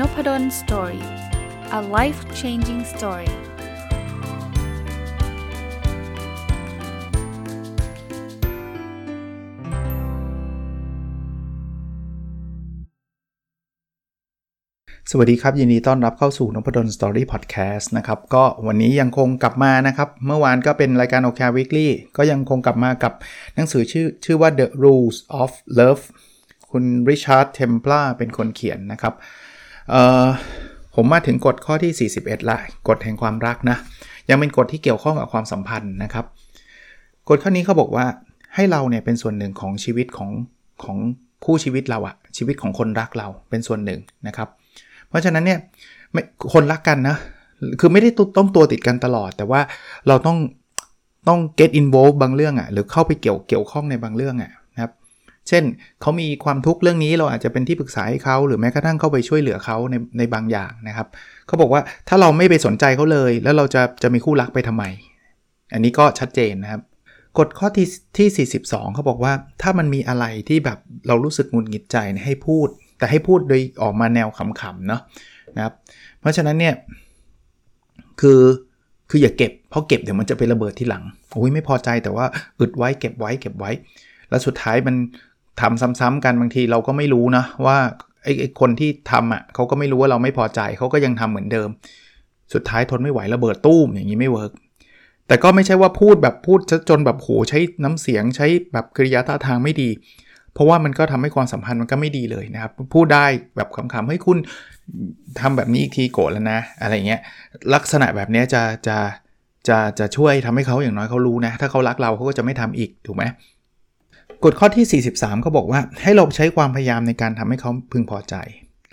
Nopadol Story a life changing story สวัสดีครับ ยินดีต้อนรับเข้าสู่นพดล Story Podcast นะครับ ก็วันนี้ยังคงกลับมานะครับ เมื่อวานก็เป็นรายการโอเควิกฤตก็ยังคงกลับมากับหนังสือชื่อชื่อว่า The Rules of Love คุณริชาร์ดเทมปลาเป็นคนเขียนนะครับ ผมมาถึงกฎข้อที่ 41 ละกฎแห่งความรักนะ ยังเป็นกฎที่เกี่ยวข้องกับความสัมพันธ์นะครับ กฎข้อนี้เขาบอกว่าให้เราเนี่ยเป็นส่วนหนึ่งของชีวิตของของคู่ชีวิตเราอะชีวิตของคนรักเราเป็นส่วนหนึ่งนะครับ เพราะฉะนั้นเนี่ยคนรักกันนะ คือไม่ได้ต้องตัวติดกันตลอด แต่ว่าเราต้องต้อง get involved บางเรื่องอะ่ะหรือเข้าไปเกี่ยวเกี่ยวข้องในบางเรื่องอะ่ะ เช่นเขามีความทุกข์เรื่องนี้เราอาจจะเป็นที่ปรึกษาให้เขาหรือแม้กระทั่งเข้าไปช่วยเหลือเขาในในบางอย่างนะครับเขาบอกว่าถ้าเราไม่ไปสนใจเขาเลย แล้วเราจะจะมีคู่รักไปทำไม อันนี้ก็ชัดเจนนะครับกฎข้อที่ที่42เขาบอกว่าถ้ามันมีอะไรที่แบบเรารู้สึกงุนงิดใจให้พูด แต่ให้พูดโดยออกมาแนวขำๆเนาะนะครับ เพราะฉะนั้นเนี่ยคือคืออย่าเก็บเพราะเก็บเดี๋ยวมันจะไประเบิดที่หลังโอ้ยไม่พอใจแต่ว่าอึดไว้เก็บไว้เก็บไว้ แล้วสุดท้ายมัน ทำซ้ำๆกันบางทีเราก็ไม่รู้นะว่าไอ้คนที่ทำอะเขาก็ไม่รู้ว่าเราไม่พอใจเขาก็ยังทำเหมือนเดิม สุดท้ายทนไม่ไหวระเบิดตู้มอย่างนี้ไม่เวิร์กแต่ก็ไม่ใช่ว่าพูดแบบพูดจนแบบโหใช้น้ำเสียงใช้แบบกริยาท่าทางไม่ดี เพราะว่ามันก็ทำให้ความสัมพันธ์มันก็ไม่ดีเลยนะครับ พูดได้แบบคำๆให้คุณทำแบบนี้อีกทีโกรธแล้วนะ อะไรเงี้ยลักษณะแบบนี้จะจะจะจะช่วยทำให้เขาอย่างน้อยเขารู้นะ ถ้าเขารักเราเขาก็จะไม่ทำอีกถูกไหม กฎข้อที่ 43เขาบอกว่าให้เราใช้ความพยายามในการทำให้เขาพึงพอใจ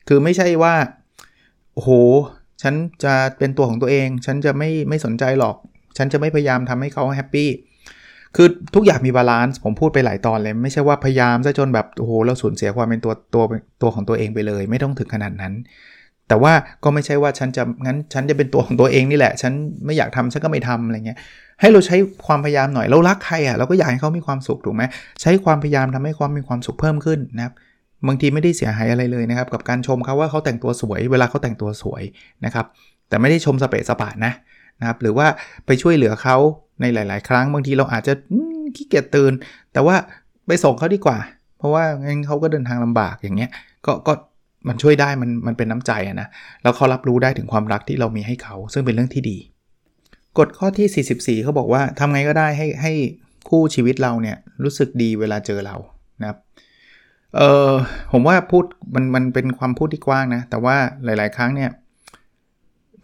คือไม่ใช่ว่าโอ้โห ฉันจะเป็นตัวของตัวเอง ฉันจะไม่ไม่สนใจหรอก ฉันจะไม่พยายามทำให้เขา happy คือทุกอย่างมี balance ผมพูดไปหลายตอนเลย ไม่ใช่ว่าพยายามซะจนแบบโอ้โหเราสูญเสียความเป็นตัวตัวตัวของตัวเองไปเลย ไม่ต้องถึงขนาดนั้น แต่ว่าก็ไม่ใช่ว่าฉันจะงั้นฉันจะเป็นตัวของตัวเองนี่แหละ ฉันไม่อยากทำฉันก็ไม่ทำอะไรเงี้ยให้เราใช้ความพยายามหน่อยเรารักใครอะเราก็อยากให้เขามีความสุขถูกไหมใช้ความพยายามทำให้ความมีความสุขเพิ่มขึ้นนะครับบางทีไม่ได้เสียหายอะไรเลยนะครับ กับการชมเขาว่าเขาแต่งตัวสวย เวลาเขาแต่งตัวสวยนะครับแต่ไม่ได้ชมสเปซสปาดนะนะครับหรือว่าไปช่วยเหลือเขาในหลาย ๆ ครั้งบางทีเราอาจจะขี้เกียจตื่นแต่ว่าไปส่งเขาดีกว่า เพราะว่างั้นเขาก็เดินทางลำบากอย่างเงี้ยก็ก็ มันช่วยได้มันมันเป็นน้ำใจนะแล้วเขารับรู้ได้ถึงความรักที่เรามีให้เขา ซึ่งเป็นเรื่องที่ดี กฎข้อที่ 44เขาบอกว่าทำไงก็ได้ให้ให้คู่ชีวิตเราเนี่ยรู้สึกดีเวลาเจอเรานะครับเออผมว่าพูดมันมันเป็นความพูดที่กว้างนะ แต่ว่าหลาย ๆ ครั้งเนี่ย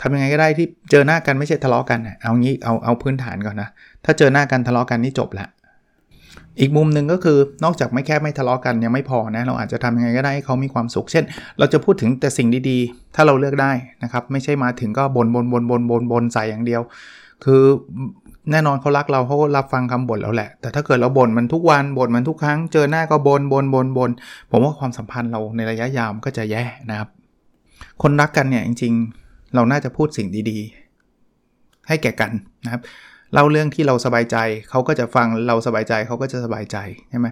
ทำยังไงก็ได้ที่เจอหน้ากันไม่ใช่ทะเลาะกันเอางี้เอาเอาพื้นฐานก่อนนะ ถ้าเจอหน้ากันทะเลาะกันนี่จบละ อีกมุมหนึ่งก็คือนอกจากไม่แค่ไม่ทะเลาะกันยังไม่พอนะเราอาจจะทำยังไงก็ได้ให้เขามีความสุข เช่น เราจะพูดถึงแต่สิ่งดีๆ ถ้าเราเลือกได้นะครับไม่ใช่มาถึงก็บนบนบนบนบนบนใส่อย่างเดียว คือแน่นอนเขารักเราเขาก็รับฟังคำบ่นแล้วแหละ แต่ถ้าเกิดเราบ่นมันทุกวันบ่นมันทุกครั้ง เจอหน้าก็บ่นบ่นบ่นบ่นผมว่าความสัมพันธ์เราในระยะยาวก็จะแย่นะครับ คนรักกันเนี่ยจริง ๆ เราน่าจะพูดสิ่งดีๆ ให้แก่กันนะครับ เล่าเรื่องที่เราสบายใจ เขาก็จะฟังเราสบายใจเขาก็จะสบายใจใช่ไหม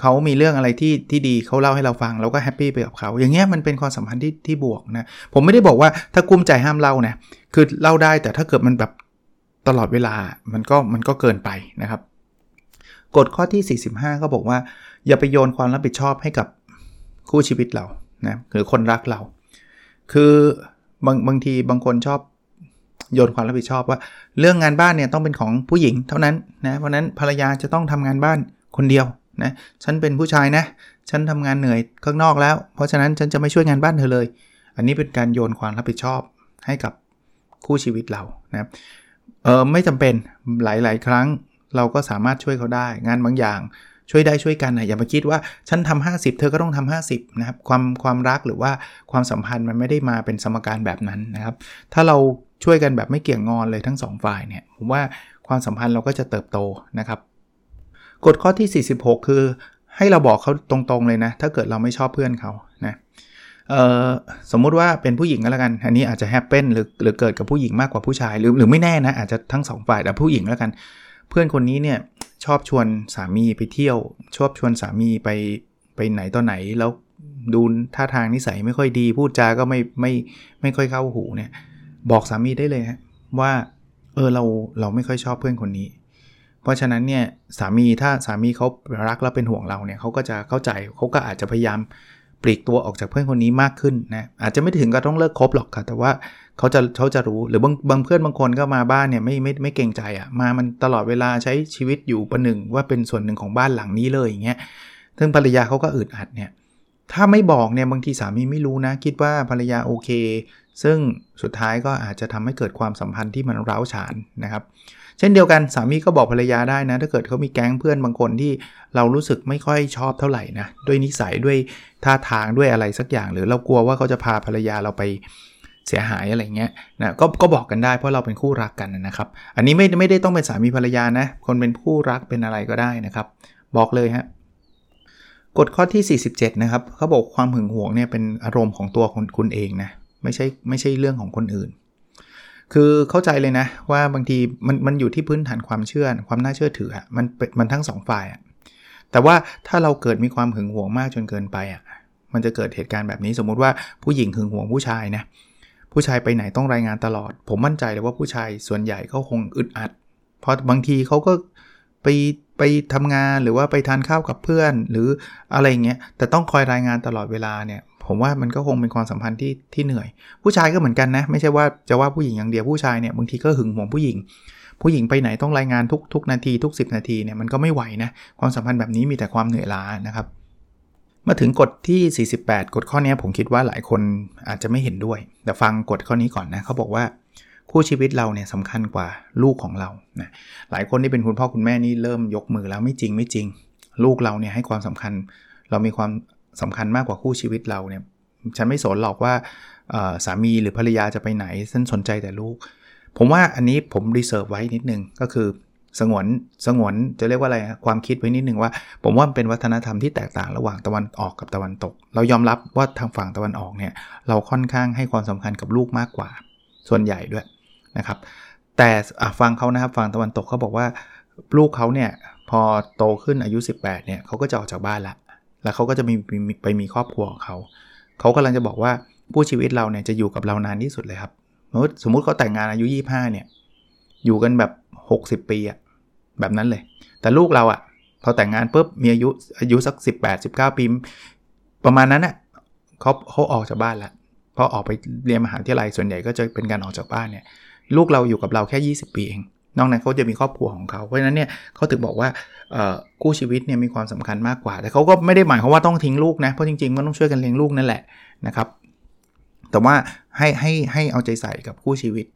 เขามีเรื่องอะไรที่ที่ดีเขาเล่าให้เราฟังเราก็ happy ไปกับเขาอย่างเงี้ยมันเป็นความสัมพันธ์ที่ที่บวกนะผมไม่ได้บอกว่าถ้ากุ้มใจห้ามเล่านะคือเล่าได้แต่ถ้าเกิดมันแบบตลอดเวลามันก็มันก็เกินไปนะครับกฎข้อที่ 45 ก็บอกว่า อย่าไปโยนความรับผิดชอบให้กับคู่ชีวิตเรานะหรือคนรักเรา คือบางบางทีบางคนชอบ โยนความรับผิดชอบว่า เรื่องงานบ้านเนี่ยต้องเป็นของผู้หญิงเท่านั้นนะเพราะนั้นภรรยาจะต้องทำงานบ้านคนเดียวนะฉันเป็นผู้ชายนะ ฉันทำงานเหนื่อยข้างนอกแล้ว เพราะฉะนั้นฉันจะไม่ช่วยงานบ้านเธอเลย อันนี้เป็นการโยนความรับผิดชอบให้กับคู่ชีวิตเรานะเออไม่จำเป็นหลาย ๆ ครั้งเราก็สามารถช่วยเขาได้ งานบางอย่างช่วยได้ช่วยกันนะอย่ามาคิดว่าฉันทำ50 เธอก็ต้องทำ50 นะครับ ความความรักหรือว่าความสัมพันธ์มันไม่ได้มาเป็นสมการแบบนั้นนะครับ ถ้าเรา ช่วยกันแบบไม่เกี่ยงงอนเลยทั้ง 2 ฝ่ายเนี่ยผมว่าความสัมพันธ์เราก็จะเติบโตนะครับกฎข้อที่ 46 คือ ให้เราบอกเขาตรงๆเลยนะ ถ้าเกิดเราไม่ชอบเพื่อนเขานะสมมุติว่าเป็นผู้หญิงก็แล้วกัน อันนี้อาจจะแฮปเป็นหรือหรือเกิดกับผู้หญิงมากกว่าผู้ชาย หรือหรือไม่แน่นะ อาจจะทั้ง 2 ฝ่ายแต่ผู้หญิงแล้วกัน เพื่อนคนนี้เนี่ยชอบชวนสามีไปเที่ยว ชอบชวนสามีไปไปไหนต่อไหนแล้วดูท่าทางนิสัยไม่ค่อยดี พูดจาก็ไม่ไม่ไม่ค่อยเข้าหูเนี่ย บอกสามีได้เลยฮะว่าเออเราเราไม่ค่อยชอบเพื่อนคนนี้ เพราะฉะนั้นเนี่ยสามีถ้าสามีเขารักและเป็นห่วงเราเนี่ยเขาก็จะเข้าใจเขาก็อาจจะพยายามปลีกตัวออกจากเพื่อนคนนี้มากขึ้นนะอาจจะไม่ถึงก็ต้องเลิกคบหรอกค่ะ แต่ว่าเขาจะเขาจะรู้หรือบางบางเพื่อนบางคนก็มาบ้านเนี่ยไม่ไม่ไม่เกรงใจอะ่ะมามันตลอดเวลาใช้ชีวิตอยู่ประหนึ่งว่าเป็นส่วนหนึ่งของบ้านหลังนี้เลยอย่างเงี้ยซึ่งภรรยาเขาก็อึดอัดเนี่ย ถ้าไม่บอกเนี่ยบางทีสามีไม่รู้นะ คิดว่าภรรยาโอเค ซึ่งสุดท้ายก็อาจจะทำให้เกิดความสัมพันธ์ที่มันร้าวฉานนะครับ เช่นเดียวกันสามีก็บอกภรรยาได้นะ ถ้าเกิดเขามีแก๊งเพื่อนบางคนที่เรารู้สึกไม่ค่อยชอบเท่าไหร่นะด้วยนิสัยด้วยท่าทางด้วยอะไรสักอย่าง หรือเรากลัวว่าเขาจะพาภรรยาเราไปเสียหายอะไรเงี้ยนะกก็บอกกันได้เพราะเราเป็นคู่รักกันนะครับ อันนี้ไม่ไม่ได้ต้องเป็นสามีภรรยานะ คนเป็นคู่รักเป็นอะไรก็ได้นะครับ บอกเลยฮะ กฎข้อที่ 47 นะครับเขาบอกความหึงหวงเนี่ยเป็นอารมณ์ของตัวคนคุณเองนะไม่ใช่ไม่ใช่เรื่องของคนอื่น คือเข้าใจเลยนะว่าบางทีมันมันอยู่ที่พื้นฐานความเชื่อความน่าเชื่อถืออะมันมันทั้งสองฝ่ายอะแต่ว่าถ้าเราเกิดมีความหึงหวงมากจนเกินไปอะมันจะเกิดเหตุการณ์แบบนี้สมมุติว่าผู้หญิงหึงหวงผู้ชายนะผู้ชายไปไหนต้องรายงานตลอด ผมมั่นใจเลยว่าผู้ชายส่วนใหญ่เขาคงอึดอัด เพราะบางทีเขาก็ไป ไปทำงานหรือว่าไปทานข้าวกับเพื่อน หรืออะไรเงี้ยแต่ต้องคอยรายงานตลอดเวลาเนี่ยผมว่ามันก็คงเป็นความสัมพันธ์ที่ที่เหนื่อย ผู้ชายก็เหมือนกันนะ ไม่ใช่ว่าจะว่าผู้หญิงอย่างเดียวผู้ชายเนี่ยบางทีก็หึงหวงผู้หญิง ผู้หญิงไปไหนต้องรายงานทุกทุกนาทีทุก 10 นาทีเนี่ยมันก็ไม่ไหวนะความสัมพันธ์แบบนี้มีแต่ความเหนื่อยล้านะครับมาถึงกฎที่ 48 กฎข้อนี้ผมคิดว่าหลายคนอาจจะไม่เห็นด้วย แต่ฟังกฎข้อนี้ก่อนนะเขาบอกว่า คู่ชีวิตเราเนี่ยสำคัญกว่าลูกของเรานะหลายคนที่เป็นคุณพ่อคุณแม่นี่เริ่มยกมือแล้วไม่จริงไม่จริง ลูกเราเนี่ยให้ความสำคัญ เรามีความสำคัญมากกว่าคู่ชีวิตเราเนี่ยฉันไม่สนหรอกว่าสามีหรือภรรยาจะไปไหนฉันสนใจแต่ลูก ผมว่าอันนี้ผม reserve ไว้นิดนึงก็คือสงวนสงวนจะเรียกว่าอะไรความคิดไว้นิดนึงว่า ผมว่าเป็นวัฒนธรรมที่แตกต่างระหว่างตะวันออกกับตะวันตก เรายอมรับว่าทางฝั่งตะวันออกเนี่ยเราค่อนข้างให้ความสำคัญกับลูกมากกว่า ส่วนใหญ่ด้วย นะครับแต่ฟังเขานะครับฝั่งตะวันตกเขาบอกว่าลูกเขาเนี่ยพอโตขึ้นอายุ 18เนี่ยเขาก็จะออกจากบ้านละแล้วเขาก็จะมีไปมีครอบครัวของเขาเขากำลังจะบอกว่าผู้ชีวิตเราเนี่ยจะอยู่กับเรานานที่สุดเลยครับสมมติสมมติเขาแต่งงานอายุ 25เนี่ยอยู่กันแบบ 60 ปีอะแบบนั้นเลย แต่ลูกเราอะพอแต่งงานปุ๊บมีอายุอายุสัก 18 19 ปี ประมาณนั้นน่ะเขาเขาออกจากบ้านละพอออกไปเรียนมหาวิทยาลัยส่วนใหญ่ก็จะเป็นการออกจากบ้านเนี่ย ลูกเราอยู่กับเราแค่ 20 ปีเอง นอกนั้นเขาจะมีครอบครัวของเขา เพราะฉะนั้นเนี่ยเขาถึงบอกว่าคู่ชีวิตเนี่ยมีความสำคัญมากกว่า แต่เขาก็ไม่ได้หมายความว่าต้องทิ้งลูกนะ เพราะจริงๆมันต้องช่วยกันเลี้ยงลูกนั่นแหละนะครับ แต่ว่าให้ให้ให้เอาใจใส่กับคู่ชีวิต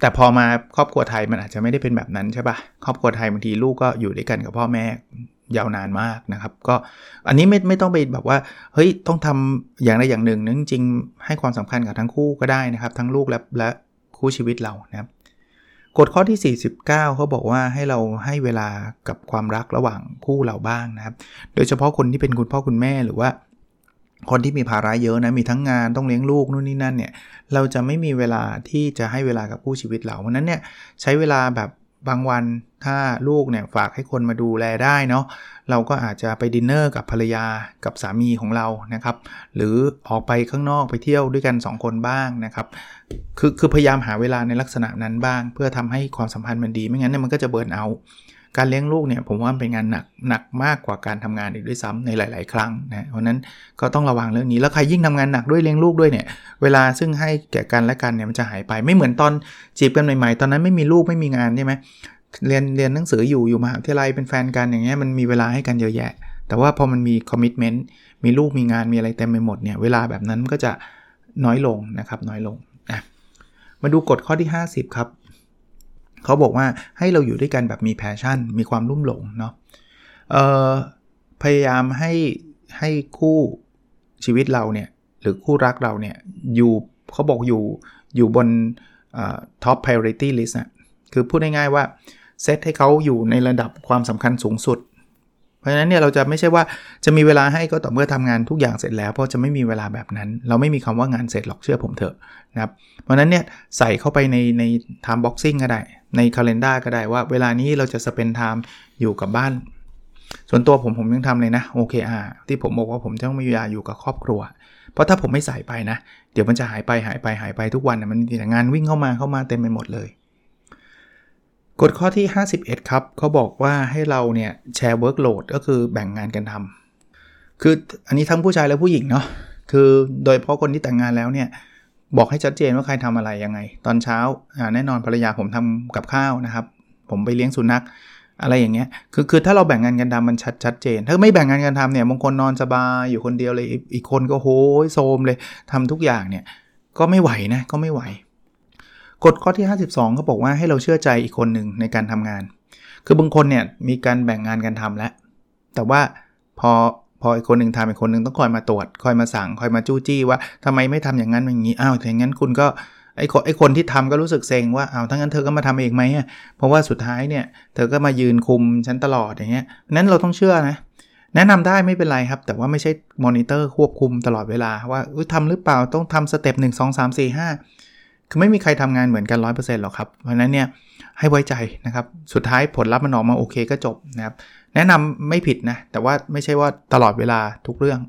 แต่พอมาครอบครัวไทยมันอาจจะไม่ได้เป็นแบบนั้นใช่ปะครอบครัวไทยบางทีลูกก็อยู่ด้วยกันกับพ่อแม่ยาวนานมากนะครับ ก็อันนี้ไม่ไม่ต้องไปแบบว่าเฮ้ยต้องทำอย่างใดอย่างหนึ่งนึงจริงให้ความสำคัญกับทั้งคู่ก็ได้นะครับ ทั้งลูกและและ คู่ชีวิตเรานะครับกฎข้อที่ 49เขาบอกว่าให้เราให้เวลากับความรักระหว่างคู่เราบ้างนะครับ โดยเฉพาะคนที่เป็นคุณพ่อคุณแม่หรือว่า คนที่มีภาระเยอะนะมีทั้งงานต้องเลี้ยงลูกนู่นนี่นั่นเนี่ยเราจะไม่มีเวลาที่จะให้เวลากับคู่ชีวิตเราเพราะนั้นเนี่ยใช้เวลาแบบบางวันถ้าลูกเนี่ยฝากให้คนมาดูแลได้เนาะ เราก็อาจจะไปดินเนอร์กับภรรยากับสามีของเรานะครับ หรือออกไปข้างนอกไปเที่ยวด้วยกัน 2 คนบ้างนะครับคือคือพยายามหาเวลาในลักษณะนั้นบ้าง เพื่อทำให้ความสัมพันธ์มันดี ไม่งั้นเนี่ยมันก็จะเบิร์นเอา การเลี้ยงลูกเนี่ยผมว่าเป็นงานหนักหนักมากกว่าการทำงานอีกด้วยซ้ำในหลาย ๆ ครั้งนะเพราะนั้นก็ต้องระวังเรื่องนี้แล้วใครยิ่งทำงานหนักด้วยเลี้ยงลูกด้วยเนี่ยเวลาซึ่งให้แก่กันและกันเนี่ยมันจะหายไปไม่เหมือนตอนจีบกันใหม่ ๆ ตอนนั้นไม่มีลูกไม่มีงานใช่ไหม เรียนเรียนหนังสืออยู่อยู่มหาวิทยาลัยเป็นแฟนกันอย่างเงี้ยมันมีเวลาให้กันเยอะแยะ แต่ว่าพอมันมี commitment มีลูกมีงานมีอะไรเต็มไปหมดเนี่ยเวลาแบบนั้นก็จะน้อยลงนะครับน้อยลงนะมาดูกฎข้อที่ 50 ครับเขาบอกว่าให้เราอยู่ด้วยกันแบบมี passion มีความลุ่มหลงเนาะพยายามให้ให้คู่ชีวิตเราเนี่ยหรือคู่รักเราเนี่ยอยู่เขาบอกอยู่อยู่บนท็อป priority list นะคือพูดง่ายๆว่า เซตให้เขาอยู่ในระดับความสำคัญสูงสุด เพราะฉะนั้นเนี่ยเราจะไม่ใช่ว่าจะมีเวลาให้ก็ต่อเมื่อทำงานทุกอย่างเสร็จแล้ว เพราะจะไม่มีเวลาแบบนั้น เราไม่มีคำว่างานเสร็จหรอกเชื่อผมเถอะนะครับเพราะนั้นเนี่ยใส่เข้าไปในใน time boxing ก็ได้ ใน calendar ก็ได้ว่า เวลานี้เราจะสเปนไทม์อยู่กับบ้าน ส่วนตัวผมผมยังทำเลยนะ OKR ที่ผมบอกว่าผมต้องมีเวลาอยู่กับครอบครัวเพราะถ้าผมไม่ใส่ไปนะ เดี๋ยวมันจะหายไปหายไปหายไปทุกวันนะมันมีแต่งานวิ่งเข้ามาเข้ามาเต็มไปหมดเลย กฎข้อที่ 51 ครับเขาบอกว่าให้เราเนี่ย share workload ก็คือแบ่งงานกันทำคืออันนี้ทั้งผู้ชายและผู้หญิงเนาะคือโดยเฉพาะคนที่แต่งงานแล้วเนี่ยบอกให้ชัดเจนว่าใครทำอะไรยังไง ตอนเช้าแน่นอนภรรยาผมทำกับข้าวนะครับ ผมไปเลี้ยงสุนัขอะไรอย่างเงี้ย คือคือถ้าเราแบ่งงานกันทำมันชัดชัดเจน ถ้าไม่แบ่งงานกันทำเนี่ยบางคนนอนสบายอยู่คนเดียวเลยอีกคนก็โห โทรมเลยทำทุกอย่างเนี่ยก็ไม่ไหวนะก็ไม่ไหว กฎข้อที่ 52เขาบอกว่าให้เราเชื่อใจอีกคนหนึ่งในการทำงาน คือบางคนเนี่ยมีการแบ่งงานกันทำแล้ว แต่ว่าพอพออีกคนหนึ่งทำอีกคนหนึ่งต้องคอยมาตรวจคอยมาสั่งคอยมาจู้จี้ว่าทำไมไม่ทำอย่างนั้นอย่างนี้อ้าวอย่างนั้นคุณก็ไอ้คนไอ้คนที่ทำก็รู้สึกเซ็งว่าอ้าวทั้งนั้นเธอก็มาทำเองไหมเพราะว่าสุดท้ายเนี่ยเธอก็มายืนคุมฉันตลอดอย่างเงี้ยนั้นเราต้องเชื่อนะแนะนำได้ไม่เป็นไรครับ แต่ว่าไม่ใช่มอนิเตอร์ควบคุมตลอดเวลาว่าทำหรือเปล่าต้องทำ step หนึ่งสองสามสี่ห้า คือไม่มีใครทำงานเหมือนกัน 100%หรอกครับ เพราะนั้นเนี่ยให้ไว้ใจนะครับ สุดท้ายผลลัพธ์มันออกมาโอเคก็จบนะครับ แนะนำไม่ผิดนะ แต่ว่าไม่ใช่ว่าตลอดเวลาทุกเรื่อง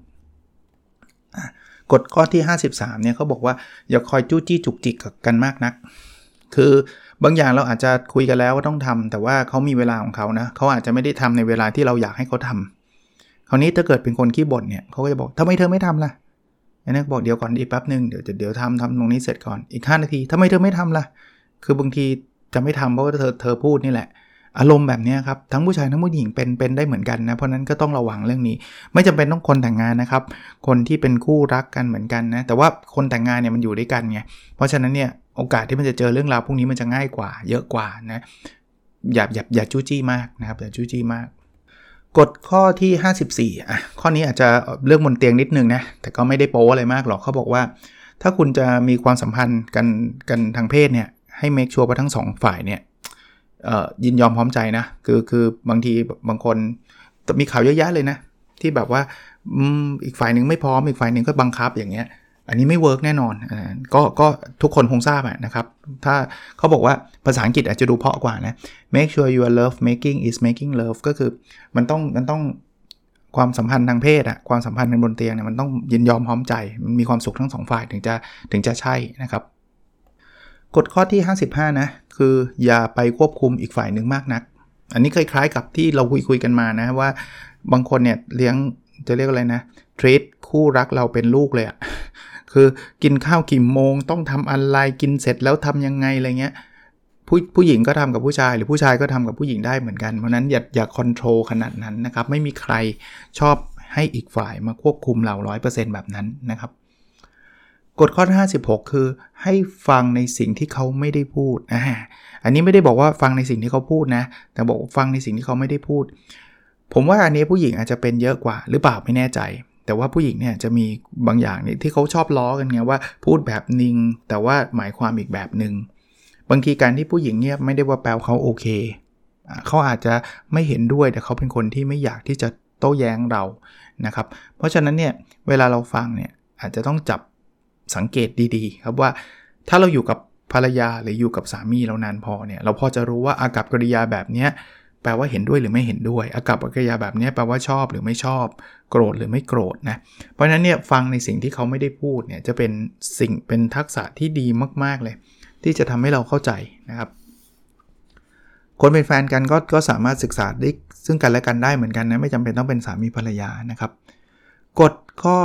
กฎข้อที่ 53เนี่ยเขาบอกว่าอย่าคอยจู้จี้จุกจิกกันมากนัก คือบางอย่างเราอาจจะคุยกันแล้วว่าต้องทำแต่ว่าเขามีเวลาของเขานะเขาอาจจะไม่ได้ทำในเวลาที่เราอยากให้เขาทำำคราวนี้ถ้าเกิดเป็นคนขี้บ่นเนี่ยเขาก็จะบอกทำไมเธอไม่ทำล่ะ อันนี้บอกเดี๋ยวก่อนอีกแป๊บหนึ่งเดี๋ยวเดี๋ยวทำทำตรงนี้เสร็จก่อนอีก 5 นาทีทำไมเธอไม่ทำล่ะ คือบางทีจะไม่ทำเพราะว่าเธอเธอพูดนี่แหละ อารมณ์แบบนี้ครับ ทั้งผู้ชายทั้งผู้หญิงเป็นเป็นได้เหมือนกันนะ เพราะนั้นก็ต้องระวังเรื่องนี้ ไม่จำเป็นต้องคนแต่งงานนะครับ คนที่เป็นคู่รักกันเหมือนกันนะ แต่ว่าคนแต่งงานเนี่ยมันอยู่ด้วยกันไงเพราะฉะนั้นเนี่ยโอกาสที่มันจะเจอเรื่องราวพวกนี้มันจะง่ายกว่า เยอะกว่านะอย่าอย่าอย่าจู้จี้มากนะครับอย่าจู้จี้มาก กฎข้อที่ 54อะข้อนี้อาจจะเรื่องบนเตียงนิดนึงนะ แต่ก็ไม่ได้โป๊อะไรมากหรอกเขาบอกว่า ถ้าคุณจะมีความสัมพันธ์กันกันทางเพศเนี่ยให้ make sure ว่าทั้งสองฝ่ายเนี่ยยินยอมพร้อมใจนะ คือคือบางทีบางคนมีข่าวเยอะแยะเลยนะ ที่แบบว่าอีกฝ่ายหนึ่งไม่พร้อมอีกฝ่ายหนึ่งก็บังคับอย่างเงี้ย อันนี้ไม่ work แน่นอนก็ก็ทุกคนคงทราบนะครับ ถ้าเขาบอกว่าภาษาอังกฤษอาจจะดูเพาะกว่านะ make sure your love making is making love ก็คือมันต้องมันต้องความสัมพันธ์ทางเพศอะความสัมพันธ์ในบนเตียงเนี่ยมันต้องยินยอมพร้อมใจ มันมีความสุขทั้งสองฝ่ายถึงจะถึงจะใช่นะครับกฎข้อที่ 55 นะ คืออย่าไปควบคุมอีกฝ่ายหนึ่งมากนัก อันนี้คล้ายๆกับที่เราคุยคุยกันมานะ ว่าบางคนเนี่ยเลี้ยงจะเรียกอะไรนะทรีตคู่รักเราเป็นลูกเลยอะ คือกินข้าวกี่โมงต้องทำอะไรกินเสร็จแล้วทำยังไงอะไรเงี้ยผู้ผู้หญิงก็ทำกับผู้ชาย หรือผู้ชายก็ทำกับผู้หญิงได้เหมือนกัน เพราะนั้นอย่าอย่าคอนโทรลขนาดนั้นนะครับ ไม่มีใครชอบให้อีกฝ่ายมาควบคุมเรา 100%แบบนั้นนะครับ กฎข้อที่56 คือให้ฟังในสิ่งที่เขาไม่ได้พูดอ่าอันนี้ไม่ได้บอกว่าฟังในสิ่งที่เขาพูดนะ แต่บอกฟังในสิ่งที่เขาไม่ได้พูด ผมว่าอันนี้ผู้หญิงอาจจะเป็นเยอะกว่าหรือเปล่าไม่แน่ใจ แต่ว่าผู้หญิงเนี่ยจะมีบางอย่างนี่ที่เขาชอบล้อกันไงว่าพูดแบบนึงแต่ว่าหมายความอีกแบบหนึง่งบางทีการที่ผู้หญิงเงียบไม่ได้ว่าแปลเขาโอเค เขาอาจจะไม่เห็นด้วยแต่เขาเป็นคนที่ไม่อยากที่จะโต้แย้งเรานะครับ เพราะฉะนั้นเนี่ยเวลาเราฟังเนี่ยอาจจะต้องจับสังเกตดีๆ ครับว่าถ้าเราอยู่กับภรรยาหรืออยู่กับสามีเรานานพอเนี่ยเราพอจะรู้ว่าอากับกริยาแบบนี้ แปลว่าเห็นด้วยหรือไม่เห็นด้วย อากับกริยาแบบนี้แปลว่าชอบหรือไม่ชอบ โกรธหรือไม่โกรธนะ เพราะฉะนั้นเนี่ยฟังในสิ่งที่เขาไม่ได้พูดเนี่ยจะเป็นสิ่งเป็นทักษะที่ดีมาก ๆเลย ที่จะทำให้เราเข้าใจนะครับ คนเป็นแฟนกันก็ก็สามารถศึกษาได้ซึ่งกันและกันได้เหมือนกันนะไม่จำเป็นต้องเป็นสามีภรรยานะครับกฎข้อ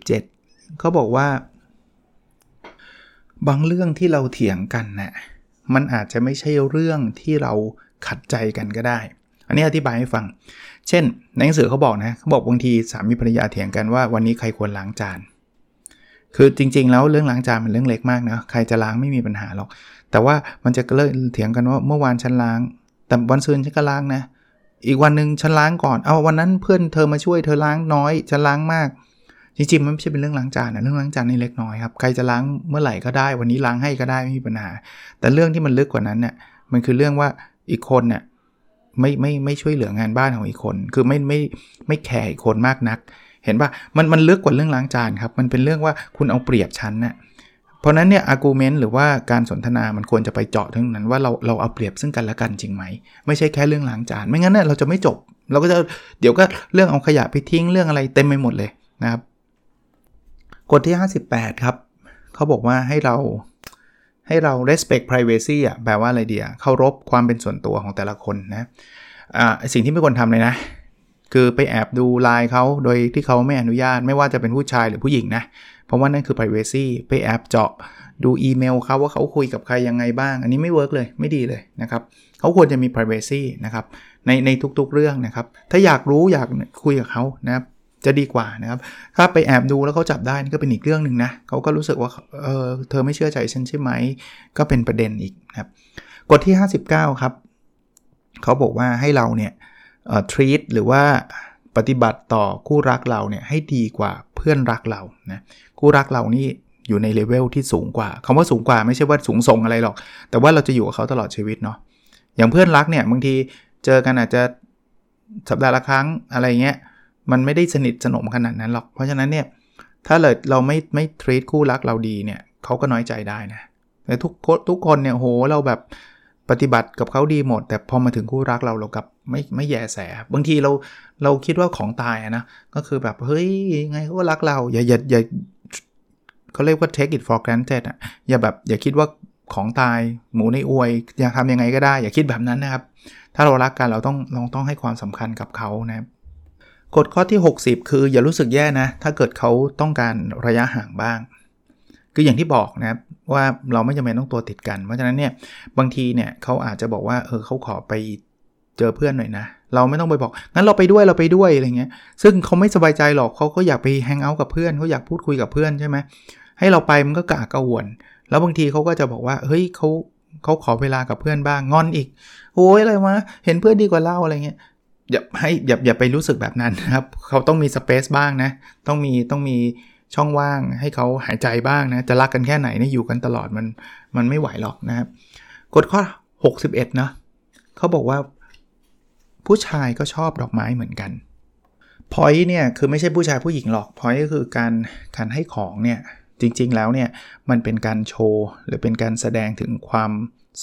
57เขาบอกว่า บางเรื่องที่เราเถียงกันนะ่ะมันอาจจะไม่ใช่เรื่องที่เรา ขัดใจกันก็ได้ อันนี้อธิบายให้ฟัง เช่น ในหนังสือเขาบอกนะเขาบอกบางทีสามีภรรยาเถียงกันว่าวันนี้ใครควรล้างจาน คือจริง ๆ แล้วเรื่องล้างจานเป็นเรื่องเล็กมากนะใครจะล้างไม่มีปัญหาหรอก แต่ว่ามันจะเลิกเถียงกันว่าเมื่อวานฉันล้าง แต่วันซืนฉันก็ล้างนะ อีกวันหนึ่งฉันล้างก่อน เอาวันนั้นเพื่อนเธอมาช่วยเธอล้างน้อยฉันล้างมากจริงๆมันไม่ใช่เป็นเรื่องล้างจานนะเรื่องล้างจานนี่เล็กน้อยครับใครจะล้างเมื่อไหร่ก็ได้ วันนี้ล้างให้ก็ได้ไม่มีปัญหา แต่เรื่องที่มันลึกกว่านั้นเนี่ยมันคือเรื่องว่า อีกคนเนี่ยไม่ไม่ไม่ช่วยเหลืองานบ้านของอีกคน คือไม่ไม่ไม่ care อีกคนมากนัก เห็นปะมันมันลึกกว่าเรื่องล้างจานครับ มันเป็นเรื่องว่าคุณเอาเปรียบฉันน่ะเพราะนั้นเนี่ย argument หรือว่าการสนทนามันควรจะไปเจาะตรงนั้นว่าเราเราเอาเปรียบซึ่งกันและกันจริงไหม ไม่ใช่แค่เรื่องล้างจาน ไม่งั้นเนี่ยเราจะไม่จบ เราก็จะเดี๋ยวก็เรื่องเอาขยะไปทิ้งเรื่องอะไรเต็มไปหมดเลยนะครับกฎที่ 58 ครับ เขาบอกว่าให้เรา ให้เรา respect privacy อะแปลว่าอะไรเอ่ยเคารพความเป็นส่วนตัวของแต่ละคนนะอ่าสิ่งที่ไม่ควรทำเลยนะ คือไปแอบดูไลน์เขาโดยที่เขาไม่อนุญาตไม่ว่าจะเป็นผู้ชายหรือผู้หญิงนะ เพราะว่านั่นคือ privacy ไปแอบเจาะดูอีเมลเขาว่าเขาคุยกับใครยังไงบ้าง อันนี้ไม่ work เลยไม่ดีเลยนะครับเขาควรจะมี privacy นะครับในในทุกๆเรื่องนะครับ ถ้าอยากรู้อยากคุยกับเขานะครับ จะดีกว่านะครับ ถ้าไปแอบดูแล้วเขาจับได้นี่ก็เป็นอีกเรื่องหนึ่งนะเขาก็รู้สึกว่าเออเธอไม่เชื่อใจฉันใช่ไหม ก็เป็นประเด็นอีกนะครับกฎที่ 59 ครับเขาบอกว่าให้เราเนี่ยเอ่อ treat หรือว่าปฏิบัติต่อคู่รักเราเนี่ยให้ดีกว่าเพื่อนรักเรานะคู่รักเรานี่อยู่ในเลเวลที่สูงกว่าคำว่าสูงกว่าไม่ใช่ว่าสูงส่งอะไรหรอก แต่ว่าเราจะอยู่กับเขาตลอดชีวิตเนาะอย่างเพื่อนรักเนี่ยบางทีเจอกันอาจจะสัปดาห์ละครั้งอะไรเงี้ย มันไม่ได้สนิทสนมขนาดนั้นหรอก เพราะฉะนั้นเนี่ยถ้าเลยเราไม่ไม่ทรีตคู่รักเราดีเนี่ยเขาก็น้อยใจได้นะแต่ทุกทุกคนเนี่ยโหเราแบบปฏิบัติกับเขาดีหมด แต่พอมาถึงคู่รักเราเรากับไม่ไม่แย่แสบางทีเราเราคิดว่าของตายนะก็คือแบบเฮ้ยไงเขาก็รักเราอย่าอย่าอย่าเขาเรียกว่า take it for granted อะอย่าแบบอย่าคิดว่าของตายหมูในอวยอยากทำยังไงก็ได้ อย่าคิดแบบนั้นนะครับ ถ้าเรารักกันเราต้องเราต้องให้ความสำคัญกับเขานะครับ กฎข้อที่ 60 คืออย่ารู้สึกแย่นะ ถ้าเกิดเขาต้องการระยะห่างบ้าง คืออย่างที่บอกนะครับว่าเราไม่จำเป็นต้องตัวติดกัน เพราะฉะนั้นเนี่ยบางทีเนี่ยเขาอาจจะบอกว่าเออเขาขอไปเจอเพื่อนหน่อยนะ เราไม่ต้องไปบอก งั้นเราไปด้วยเราไปด้วยอะไรเงี้ย ซึ่งเขาไม่สบายใจหรอกเขาก็อยากไปแฮงเอาท์กับเพื่อนเขาอยากพูดคุยกับเพื่อนใช่ไหมให้เราไปมันก็กะกระวน แล้วบางทีเขาก็จะบอกว่าเฮ้ยเขาเขาขอเวลากับเพื่อนบ้างงอนอีกโอ้ยอะไรวะเห็นเพื่อนดีกว่าเราอะไรเงี้ย อย่าให้อย่าอย่าไปรู้สึกแบบนั้นนะครับ เขาต้องมีสเปซบ้างนะ ต้องมีต้องมีช่องว่างให้เขาหายใจบ้างนะ จะรักกันแค่ไหนเนี่ยอยู่กันตลอดมันมันไม่ไหวหรอกนะครับกฎข้อ 61 เนาะเขาบอกว่า ผู้ชายก็ชอบดอกไม้เหมือนกันพอยเนี่ยคือไม่ใช่ผู้ชายผู้หญิงหรอกพอยก็คือการการให้ของเนี่ยจริงๆแล้วเนี่ยมันเป็นการโชว์หรือเป็นการแสดงถึงความ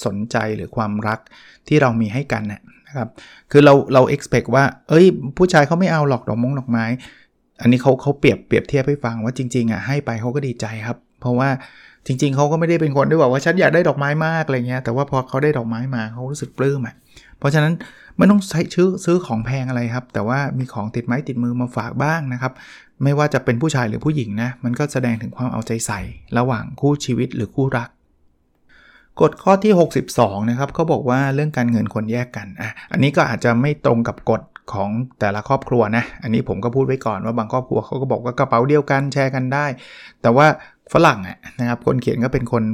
สนใจหรือความรักที่เรามีให้กัน นะครับ คือเราเรา expect ว่า เอ้ย ผู้ชายเขาไม่เอาหรอกดอกมงดอกไม้ อันนี้เขาเขาเปรียบเปรียบเทียบให้ฟังว่าจริงๆอะให้ไปเขาก็ดีใจครับ เพราะว่าจริง ๆเขาก็ไม่ได้เป็นคนที่บอกว่าฉันอยากได้ดอกไม้มากอะไรเงี้ย แต่ว่าพอเขาได้ดอกไม้มาเขารู้สึกปลื้มอะ เพราะฉะนั้นไม่ต้องใช้ชื่อซื้อของแพงอะไรครับ แต่ว่ามีของติดไม้ติดมือมาฝากบ้างนะครับ ไม่ว่าจะเป็นผู้ชายหรือผู้หญิงนะ มันก็แสดงถึงความเอาใจใส่ ระหว่างคู่ชีวิตหรือคู่รัก กฎข้อที่ 62 นะครับเขาบอกว่าเรื่องการเงินคนแยกกันอะอันนี้ก็อาจจะไม่ตรงกับกฎของแต่ละครอบครัวนะ อันนี้ผมก็พูดไว้ก่อนว่าบางครอบครัวเขาก็บอกว่ากระเป๋าเดียวกันแชร์กันได้ แต่ว่าฝรั่งอะนะครับคนเขียนก็เป็นคน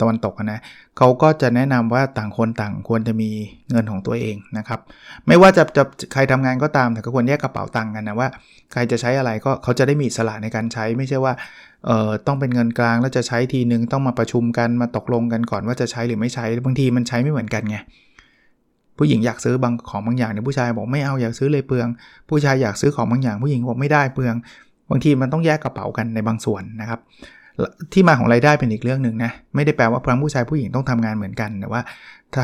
ตะวันตกนะเขาก็จะแนะนำว่าต่างคนต่างควรจะมีเงินของตัวเองนะครับ ไม่ว่าจะจะใครทำงานก็ตามแต่ก็ควรแยกกระเป๋าตังค์กันนะว่า ใครจะใช้อะไรก็เขาจะได้มีสละในการใช้ไม่ใช่ว่า เอ่อต้องเป็นเงินกลางแล้วจะใช้ทีนึงต้องมาประชุมกันมาตกลงกันก่อนว่าจะใช้หรือไม่ใช้บางทีมันใช้ไม่เหมือนกันไงผู้หญิงอยากซื้อบางของบางอย่างเนี่ยผู้ชายบอกไม่เอาอยากซื้อเลยเปลือง ผู้ชายอยากซื้อของบางอย่าง ผู้หญิงบอกไม่ได้เปลือง บางทีมันต้องแยกกระเป๋ากันในบางส่วนนะครับที่มาของรายได้เป็นอีกเรื่องหนึ่งนะไม่ได้แปลว่าทั้งผู้ชายผู้หญิงต้องทำงานเหมือนกันแต่ว่า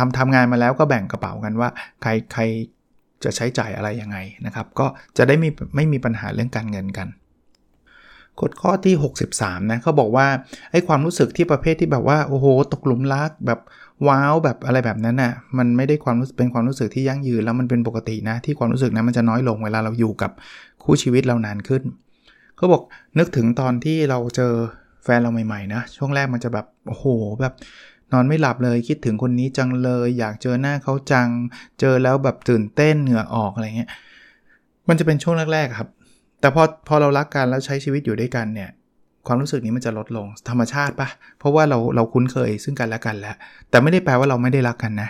ทำทำงานมาแล้วก็แบ่งกระเป๋ากันว่า ใครใครจะใช้จ่ายอะไรยังไงนะครับ ก็จะได้ไม่ไม่มีปัญหาเรื่องการเงินกัน กฎข้อที่ 63 นะเขาบอกว่าไอ้ความรู้สึกที่ประเภทที่แบบว่า โอ้โห ตกหลุมรักแบบว้าวแบบอะไรแบบนั้นนะ่ะมันไม่ได้ความรู้เป็นความรู้สึกที่ยั่งยืนแล้วมันเป็นปกตินะ ที่ความรู้สึกนั้นมันจะน้อยลงเวลาเราอยู่กับคู่ชีวิตเรานานขึ้นเขาบอกนึกถึงตอนที่เราเจอแฟนเราใหม่ๆนะช่วงแรกมันจะแบบโอ้โหแบบนอนไม่หลับเลยคิดถึงคนนี้จังเลย อยากเจอหน้าเขาจัง เจอแล้วแบบตื่นเต้นเหงื่อออกอะไรเงี้ยมันจะเป็นช่วงแรกๆครับ แต่พอพอเรารักกันแล้วใช้ชีวิตอยู่ด้วยกันเนี่ยความรู้สึกนี้มันจะลดลงธรรมชาติปะเพราะว่าเราเราคุ้นเคยซึ่งกันและกันแล้ว แต่ไม่ได้แปลว่าเราไม่ได้รักกันนะ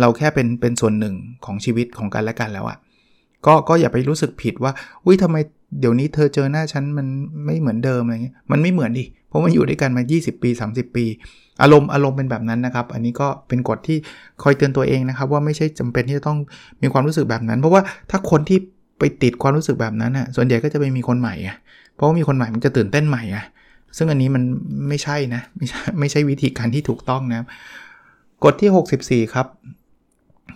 เราแค่เป็นเป็นส่วนหนึ่งของชีวิตของกันและกันแล้วอะก็ก็อย่าไปรู้สึกผิดว่าอุ้ยทำไมเดี๋ยวนี้เธอเจอหน้าฉันมันไม่เหมือนเดิมอะไรเงี้ยมันไม่เหมือนดิเพราะมันอยู่ด้วยกันมา 20 ปี 30 ปี อารมณ์อารมณ์เป็นแบบนั้นนะครับ อันนี้ก็เป็นกฎที่คอยเตือนตัวเองนะครับ ว่าไม่ใช่จำเป็นที่จะต้องมีความรู้สึกแบบนั้น เพราะว่าถ้าคนที่ ไปติดความรู้สึกแบบนั้นอะส่วนใหญ่ก็จะไปมีคนใหม่ไงเพราะว่ามีคนใหม่มันจะตื่นเต้นใหม่ไงซึ่งอันนี้มันไม่ใช่นะ ไม่ใช่ไม่ใช่วิธีการที่ถูกต้องนะกฎที่ 64 ครับ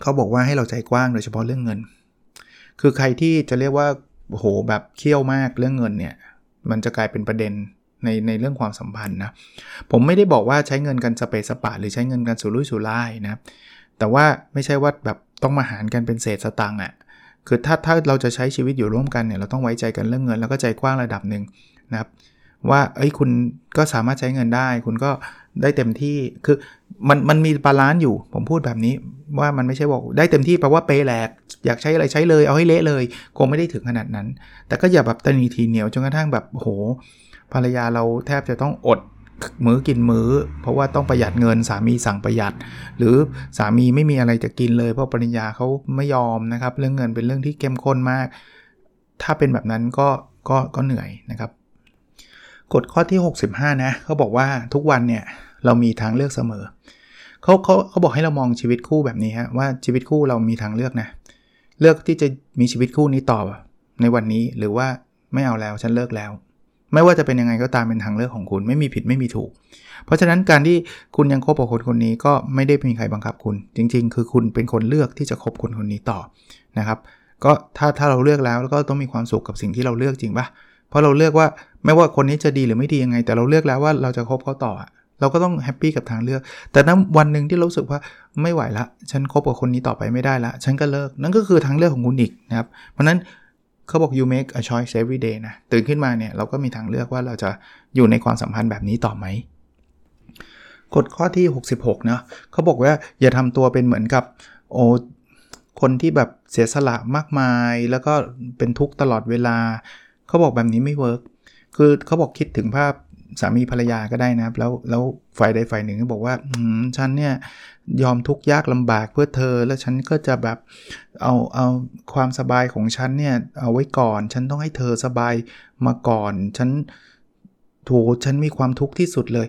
เขาบอกว่าให้เราใจกว้างโดยเฉพาะเรื่องเงิน คือใครที่จะเรียกว่าโหแบบเคี่ยวมากเรื่องเงินเนี่ย มันจะกลายเป็นประเด็นในในเรื่องความสัมพันธ์นะ ผมไม่ได้บอกว่าใช้เงินกันสเปซสปะหรือใช้เงินกันสุรุ่ยสุร่ายนะ แต่ว่าไม่ใช่ว่าแบบต้องมาหารกันเป็นเศษสตังค์อะ่ะ คือถ้าถ้าเราจะใช้ชีวิตอยู่ร่วมกันเนี่ยเราต้องไว้ใจกันเรื่องเงิน แล้วก็ใจกว้างระดับหนึ่งนะครับว่าเอ้ยคุณก็สามารถใช้เงินได้ คุณก็ได้เต็มที่คือมันมันมี balance อยู่ ผมพูดแบบนี้ว่ามันไม่ใช่บอกได้เต็มที่แปลว่าเปย์แหลก อยากใช้อะไรใช้เลยเอาให้เละเลยคงไม่ได้ถึงขนาดนั้น แต่ก็อย่าแบบตระหนี่ถี่เหนียวจนกระทั่งแบบโหภรรยาเราแทบจะต้องอด มื้อกินมื้อ เพราะว่าต้องประหยัดเงินสามีสั่งประหยัด หรือสามีไม่มีอะไรจะกินเลย เพราะภรรยาเขาไม่ยอมนะครับ เรื่องเงินเป็นเรื่องที่เข้มข้นมาก ถ้าเป็นแบบนั้นก็ก็ก็เหนื่อยนะครับกฎข้อที่ 65 นะเขาบอกว่าทุกวันเนี่ยเรามีทางเลือกเสมอเขาเขาเขาบอกให้เรามองชีวิตคู่แบบนี้ฮะว่าชีวิตคู่เรามีทางเลือกนะ เลือกที่จะมีชีวิตคู่นี้ต่อในวันนี้หรือว่าไม่เอาแล้วฉันเลิกแล้ว ไม่ว่าจะเป็นยังไงก็ตามเป็นทางเลือกของคุณไม่มีผิดไม่มีถูก เพราะฉะนั้นการที่คุณยังคบกับคนคนนี้ก็ไม่ได้มีใครบังคับคุณ จริง ๆ คือคุณเป็นคนเลือกที่จะคบคนคนนี้ต่อนะครับก็ถ้าถ้าเราเลือกแล้วแล้วก็ต้องมีความสุขกับสิ่งที่เราเลือกจริงปะเพราะเราเลือกว่าไม่ว่าคนนี้จะดีหรือไม่ดียังไง แต่เราเลือกแล้วว่าเราจะคบเขาต่อ เราก็ต้องแฮปปี้กับทางเลือก แต่นั้นวันหนึ่งที่รู้สึกว่าไม่ไหวละ ฉันคบกับคนนี้ต่อไปไม่ได้ละ ฉันก็เลิกนั่นก็คือทางเลือกของคุณอีกนะครับ เพราะนั้น เขาบอก you make a choice every day นะ ตื่นขึ้นมาเนี่ย เราก็มีทางเลือกว่าเราจะอยู่ในความสัมพันธ์แบบนี้ต่อไหมกฎข้อที่ 66นะเขาบอกว่าอย่าทำตัวเป็นเหมือนกับโอคนที่แบบเสียสละมากมาย แล้วก็เป็นทุกข์ตลอดเวลา เขาบอกแบบนี้ไม่เวิร์กคือเขาบอกคิดถึงภาพ สามีภรรยาก็ได้นะครับ แล้วแล้วฝ่ายใดฝ่ายหนึ่งก็บอกว่าฉันเนี่ยยอมทุกข์ยากลำบากเพื่อเธอ แล้วฉันก็จะแบบเอาเอาความสบายของฉันเนี่ยเอาไว้ก่อน ฉันต้องให้เธอสบายมาก่อน ฉันถูฉันมีความทุกข์ที่สุดเลย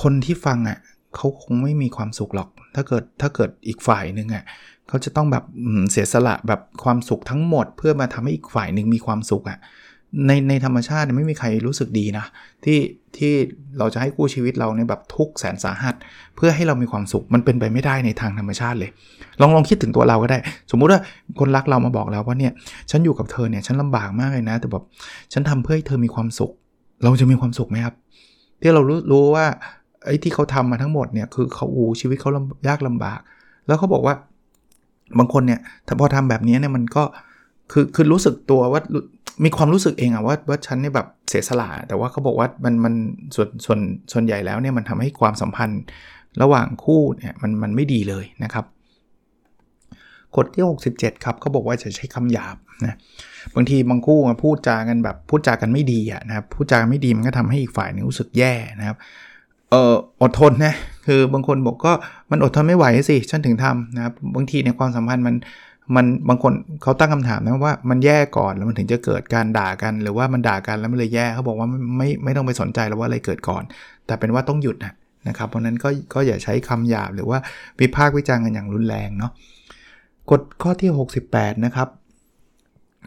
คนที่ฟังอะ่ะเขาคงไม่มีความสุขหรอก ถ้าเกิดถ้าเกิดอีกฝ่ายหนึ่งอะ่ะเขาจะต้องแบบเสียสละแบบความสุขทั้งหมด เพื่อมาทำให้อีกฝ่ายหนึ่งมีความสุขอะ่ะ ในในธรรมชาติไม่มีใครรู้สึกดีนะ ที่ที่เราจะให้กู้ชีวิตเราในแบบทุกแสนสาหัส เพื่อให้เรามีความสุขมันเป็นไปไม่ได้ในทางธรรมชาติเลย ลองลองคิดถึงตัวเราก็ได้ สมมุติว่าคนรักเรามาบอกแล้วว่าเนี่ยฉันอยู่กับเธอเนี่ยฉันลำบากมากเลยนะ แต่แบบฉันทำเพื่อให้เธอมีความสุข เราจะมีความสุขไหมครับ ที่เรารู้รู้ว่าไอ้ที่เขาทำมาทั้งหมดเนี่ยคือเขาอูชีวิตเขายากลำบาก แล้วเขาบอกว่าบางคนเนี่ยพอทำแบบนี้เนี่ยมันก็คือคือรู้สึกตัวว่า มีความรู้สึกเองอะว่าว่าฉันเนี่ยแบบเสียสละแต่ว่าเขาบอกว่ามันมันส่วนส่วนส่วนใหญ่แล้วเนี่ยมันทำให้ความสัมพันธ์ระหว่างคู่เนี่ยมันมันไม่ดีเลยนะครับกฎที่ 67 ครับเขาบอกว่าจะใช้คำหยาบนะบางทีบางคู่มาพูดจากันแบบพูดจากันไม่ดีอะนะครับพูดจากันไม่ดีมันก็ทำให้อีกฝ่ายนึงรู้สึกแย่นะครับเอออดทนนะคือบางคนบอกก็มันอดทนไม่ไหวสิฉันถึงทำนะครับบางทีในความสัมพันธ์มัน มันบางคนเขาตั้งคำถามนะว่ามันแย่ก่อนแล้วมันถึงจะเกิดการด่ากัน หรือว่ามันด่ากันแล้วมันเลยแย่เขาบอกว่าไม่ไม่ไม่ต้องไปสนใจแล้วว่าอะไรเกิดก่อน แต่เป็นว่าต้องหยุดนะนะครับ เพราะนั้นก็ก็อย่าใช้คำหยาบหรือว่าวิพากษ์วิจารณ์กันอย่างรุนแรงเนาะกฎข้อที่ 68 นะครับ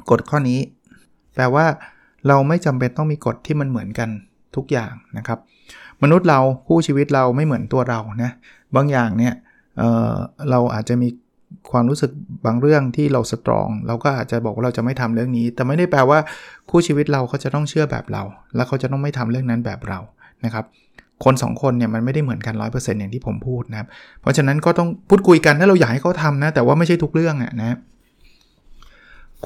กฎข้อนี้ แปลว่าเราไม่จำเป็นต้องมีกฎที่มันเหมือนกันทุกอย่างนะครับ มนุษย์เราคู่ชีวิตเราไม่เหมือนตัวเรานะบางอย่างเนี่ยเเราอาจจะมี ความรู้สึกบางเรื่องที่เราสตรอง เราก็อาจจะบอกว่าเราจะไม่ทำเรื่องนี้ แต่ไม่ได้แปลว่าคู่ชีวิตเราเขาจะต้องเชื่อแบบเรา แล้วเขาจะต้องไม่ทำเรื่องนั้นแบบเรานะครับคน2คนเนี่ยมันไม่ได้เหมือนกัน 100%อย่างที่ผมพูดนะครับ เพราะฉะนั้นก็ต้องพูดคุยกันถ้าเราอยากให้เขาทำนะ แต่ว่าไม่ใช่ทุกเรื่องอะนะ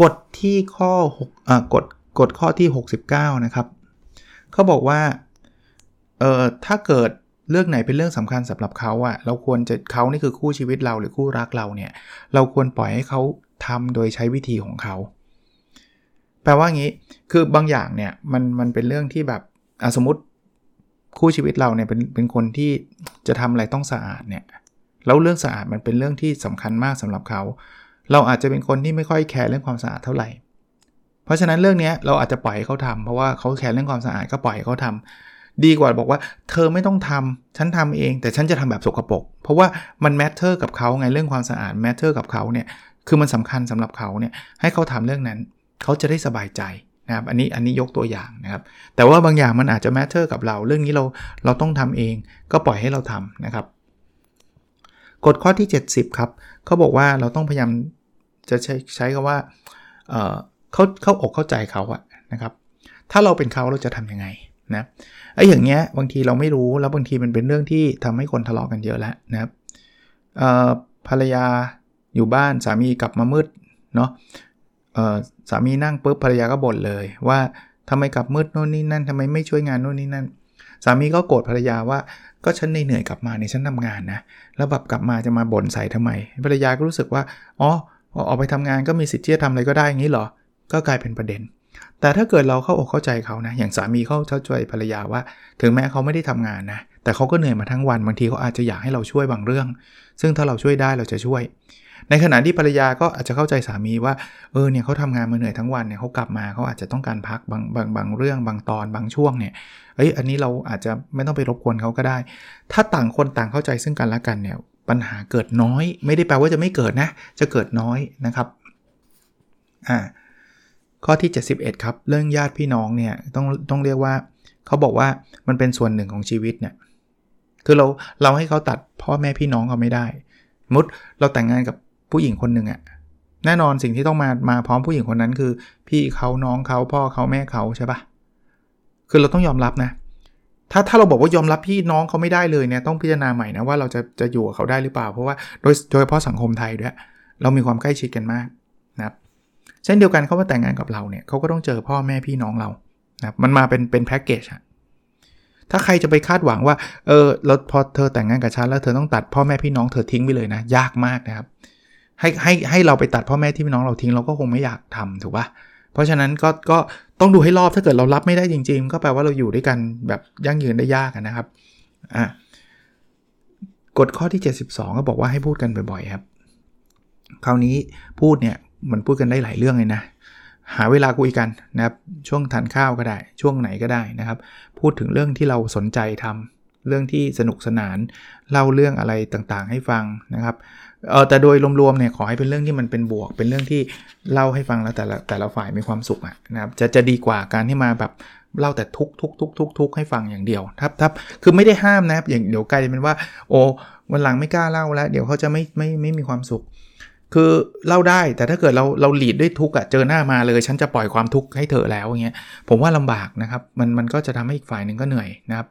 กฎที่ข้อ6อ่ากฎกฎข้อที่ 69 นะครับเขาบอกว่าเอ่อถ้าเกิด เรื่องไหนเป็นเรื่องสำคัญสำหรับเขาอะเราควรจะเขานี่คือคู่ชีวิตเราหรือคู่รักเราเนี่ย เราควรปล่อยให้เขาทำโดยใช้วิธีของเขา แปลว่างี้ คือบางอย่างเนี่ยมันมันเป็นเรื่องที่แบบสมมติคู่ชีวิตเราเนี่ยเป็นเป็นคนที่จะทำอะไรต้องสะอาดเนี่ย แล้วเรื่องสะอาดมันเป็นเรื่องที่สำคัญมากสำหรับเขา เราอาจจะเป็นคนที่ไม่ค่อย care เรื่องความสะอาดเท่าไหร่ เพราะฉะนั้นเรื่องนี้เราอาจจะปล่อยให้เขาทำเพราะว่าเขา care เรื่องความสะอาดก็ปล่อยให้เขาทำ ดีกว่าบอกว่าเธอไม่ต้องทำฉันทำเอง แต่ฉันจะทำแบบสกปรกเพราะว่ามัน matter กับเขาไงเรื่องความสะอาด matter กับเขาเนี่ยคือมันสำคัญสำหรับเขาเนี่ยให้เขาทำเรื่องนั้นเขาจะได้สบายใจนะครับอันนี้อันนี้ยกตัวอย่างนะครับ แต่ว่าบางอย่างมันอาจจะ matter กับเรา เรื่องนี้เราเราต้องทำเอง ก็ปล่อยให้เราทำนะครับกฎข้อที่ 70 ครับเขาบอกว่าเราต้องพยายามจะใช้ใช้คำว่าเขาเข้าอกเข้าใจเขาอะนะครับ ถ้าเราเป็นเขาเราจะทำยังไงนะ ไอ้อย่างเงี้ยบางทีเราไม่รู้แล้วบางทีมันเป็นเรื่องที่ทำให้คนทะเลาะกันเยอะแล้วนะครับภรรยาอยู่บ้านสามีกลับมามืดเนาะสามีนั่งปุ๊บภรรยาก็บ่นเลย ว่าทำไมกลับมืดโน่นนี่นั่นทำไมไม่ช่วยงานโน่นนี่นั่น สามีก็โกรธภรรยาว่าก็ฉันเหนื่อยกลับมาในฉันทำงานนะแล้วแบบกลับมาจะมาบ่นใส่ทำไม ภรรยาก็รู้สึกว่าอ๋อออกไปทำงานก็มีสิทธิ์ที่จะทำอะไรก็ได้อย่างนี้เหรอ ก็กลายเป็นประเด็น แต่ถ้าเกิดเราเข้าอกเข้าใจเขานะ อย่างสามีเขาช่วยภรรยาว่า ถึงแม้เขาไม่ได้ทำงานนะ แต่เขาก็เหนื่อยมาทั้งวัน บางทีเขาอาจจะอยากให้เราช่วยบางเรื่อง ซึ่งถ้าเราช่วยได้เราจะช่วย ในขณะที่ภรรยาก็อาจจะเข้าใจสามีว่า เออ เนี่ยเขาทำงานมาเหนื่อยทั้งวันเนี่ยเขากลับมาเขาอาจจะต้องการพักบางบางบางเรื่อง บางตอน บางช่วงเนี่ย เอ้ย อันนี้เราอาจจะไม่ต้องไปรบกวนเขาก็ได้ ถ้าต่างคนต่างเข้าใจซึ่งกันและกันเนี่ย ปัญหาเกิดน้อย ไม่ได้แปลว่าจะไม่เกิดนะ จะเกิดน้อยนะครับ อ่า ข้อที่ 71 ครับ เรื่องญาติพี่น้องเนี่ยต้องต้องเรียกว่าเขาบอกว่ามันเป็นส่วนหนึ่งของชีวิตเนี่ยคือเราเราให้เขาตัดพ่อแม่พี่น้องเขาไม่ได้ มุดเราแต่งงานกับผู้หญิงคนหนึ่งอะแน่นอนสิ่งที่ต้องมามาพร้อมผู้หญิงคนนั้นคือ พี่เขาน้องเขาพ่อเขาแม่เขาใช่ปะคือเราต้องยอมรับนะถ้าถ้าเราบอกว่ายอมรับพี่น้องเขาไม่ได้เลยเนี่ยต้องพิจารณาใหม่นะว่าเราจะจะอยู่กับเขาได้หรือเปล่า เพราะว่าโดยโดยเฉพาะสังคมไทยด้วยเรามีความใกล้ชิดกันมาก เช่นเดียวกันเขามาแต่งงานกับเราเนี่ยเขาก็ต้องเจอพ่อแม่พี่น้องเรานะมันมาเป็นเป็นแพ็กเกจอะถ้าใครจะไปคาดหวังว่า เออแล้วพอเธอแต่งงานกับฉันแล้วเธอต้องตัดพ่อแม่พี่น้องเธอทิ้งไปเลยนะ ยากมากนะครับ ให้ให้ให้เราไปตัดพ่อแม่ที่พี่น้องเราทิ้งเราก็คงไม่อยากทำถูกปะเพราะฉะนั้นก็ก็ต้องดูให้รอบถ้าเกิดเรารับไม่ได้จริง ๆ ก็แปลว่าเราอยู่ด้วยกันแบบยั่งยืนได้ยากนะครับอะกฎข้อที่ 72 ก็บอกว่าให้พูดกันบ่อยๆครับ คราวนี้พูดเนี่ย มันพูดกันได้หลายเรื่องเลยนะ หาเวลาคุยกันนะครับ ช่วงทานข้าวก็ได้ ช่วงไหนก็ได้นะครับ พูดถึงเรื่องที่เราสนใจทำเรื่องที่สนุกสนาน เล่าเรื่องอะไรต่างๆ ให้ฟังนะครับเออแต่โดยรวมๆเนี่ยขอให้เป็นเรื่องที่มันเป็นบวก เป็นเรื่องที่เล่าให้ฟังแล้วแต่ละแต่ละฝ่ายมีความสุขนะครับจะจะดีกว่าการที่มาแบบเล่าแต่ทุกทุกทุกทุกทุกให้ฟังอย่างเดียวทับทับคือไม่ได้ห้ามนะครับอย่างเดี๋ยวกลายเป็นว่า โอ้วันหลังไม่กล้าเล่าแล้ว เดี๋ยวเขาจะไม่ไม่ไม่มีความสุข คือเล่าได้แต่ถ้าเกิดเราเราหลีดด้วยทุกข์อะเจอหน้ามาเลย ฉันจะปล่อยความทุกข์ให้เธอแล้วอย่างเงี้ยผมว่าลำบากนะครับมันมันก็จะทำให้อีกฝ่ายหนึ่งก็เหนื่อยนะครับ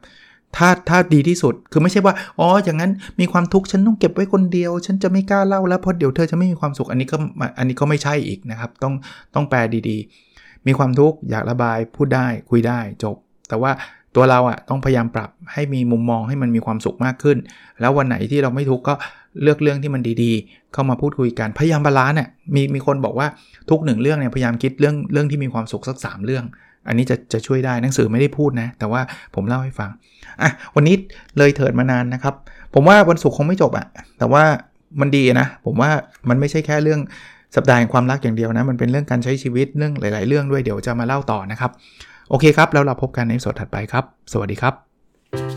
ถ้าถ้าดีที่สุดคือไม่ใช่ว่าอ๋ออย่างนั้นมีความทุกข์ฉันต้องเก็บไว้คนเดียว ฉันจะไม่กล้าเล่าแล้วเพราะเดี๋ยวเธอจะไม่มีความสุขอันนี้ก็อันนี้ก็ไม่ใช่อีกนะครับ ต้องต้องแปลดีๆ มีความทุกข์อยากระบายพูดได้คุยได้จบ แต่ว่าตัวเราอะต้องพยายามปรับให้มีมุมมองให้มันมีความสุขมากขึ้น แล้ววันไหนที่เราไม่ทุกข์ก็ เลือกเรื่องที่มันดีๆ เข้ามาพูดคุยกัน พยายาม balance เนี่ยมีมีคนบอกว่าทุกหนึ่งเรื่องเนี่ยพยายามคิดเรื่องเรื่องที่มีความสุขสัก 3 เรื่อง อันนี้จะจะช่วยได้หนังสือไม่ได้พูดนะ แต่ว่าผมเล่าให้ฟังอะวันนี้เลยเถิดมานานนะครับ ผมว่าวันศุกร์คงไม่จบอะแต่ว่ามันดีนะ ผมว่ามันไม่ใช่แค่เรื่องสัปดาห์แห่งความรักอย่างเดียวนะ มันเป็นเรื่องการใช้ชีวิตเรื่องหลาย ๆ เรื่องด้วยเดี๋ยวจะมาเล่าต่อนะครับ โอเคครับ แล้วเราพบกันในสดถัดไปครับ สวัสดีครับ